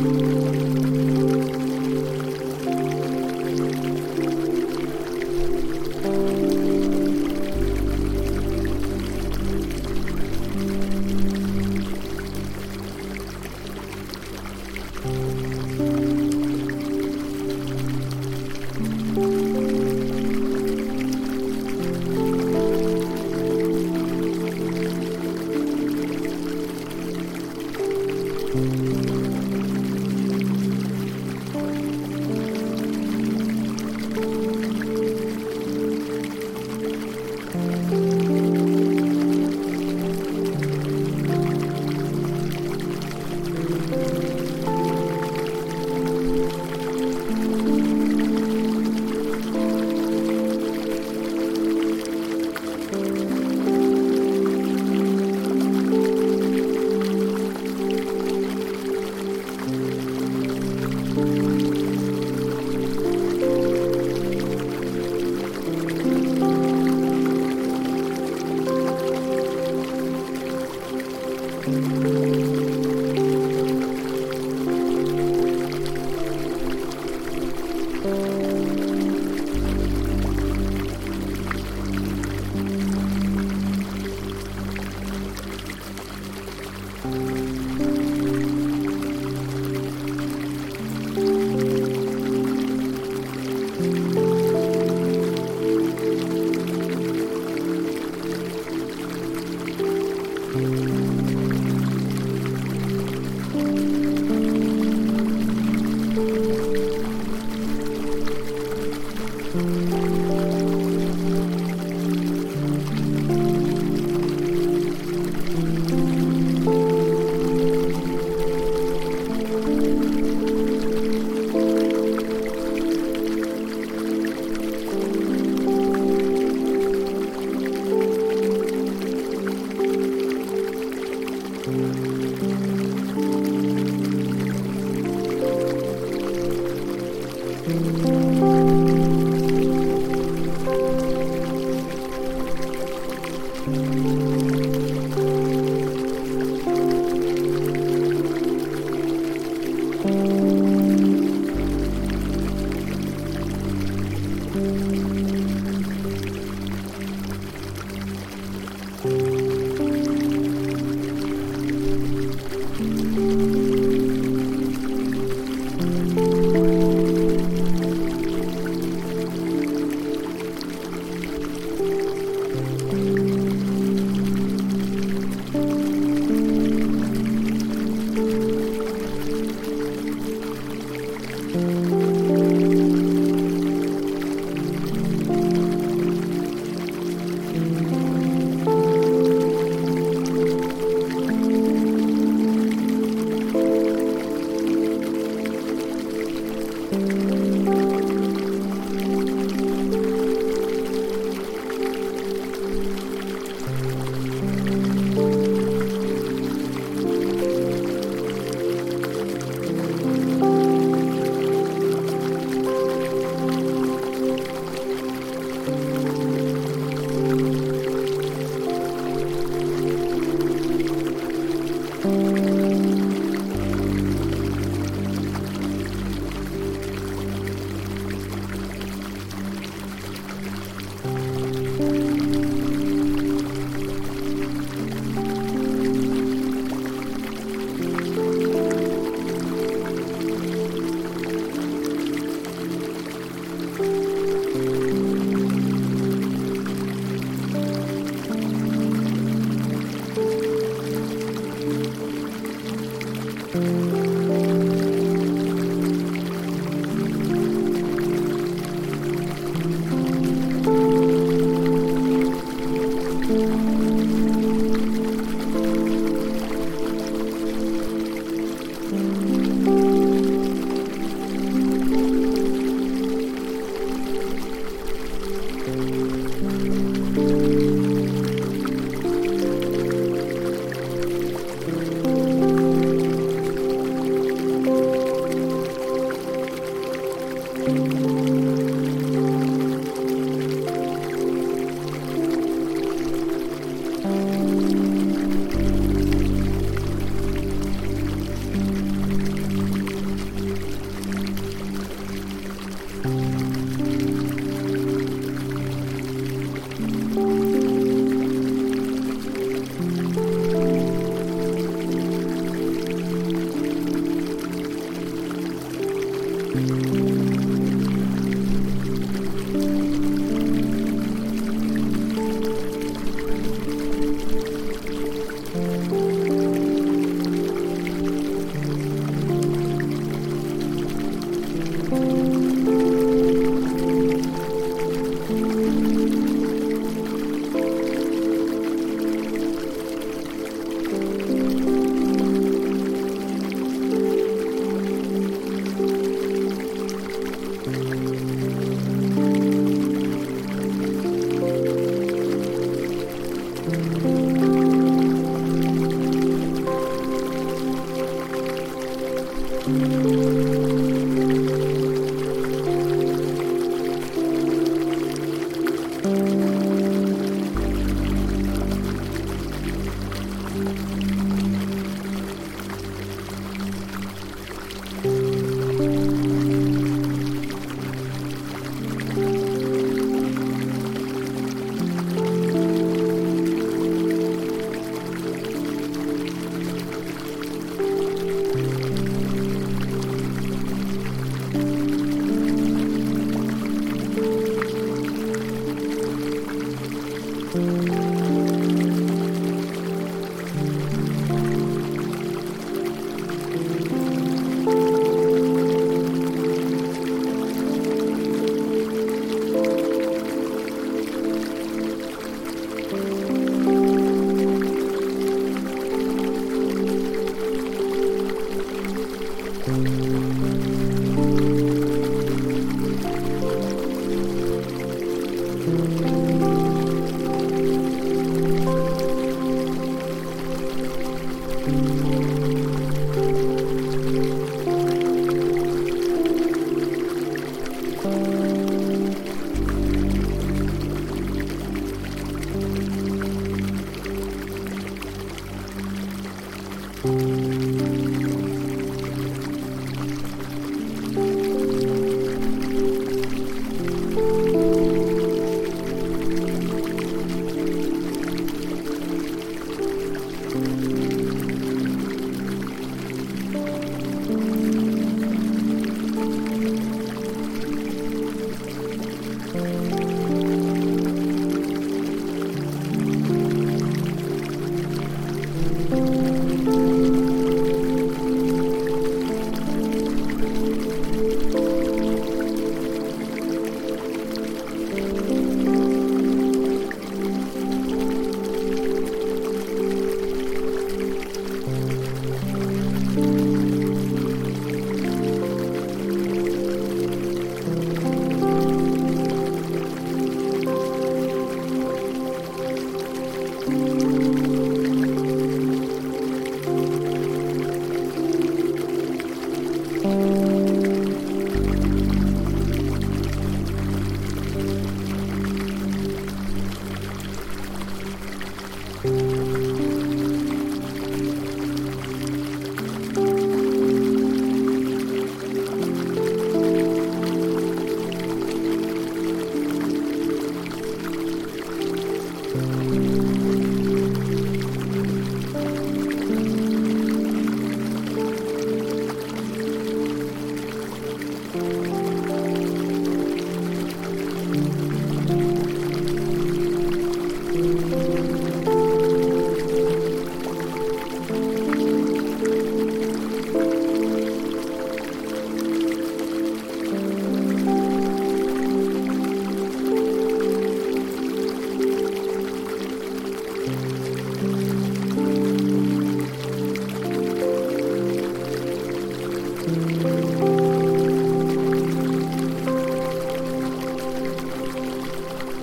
Thank you.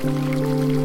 Música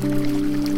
Música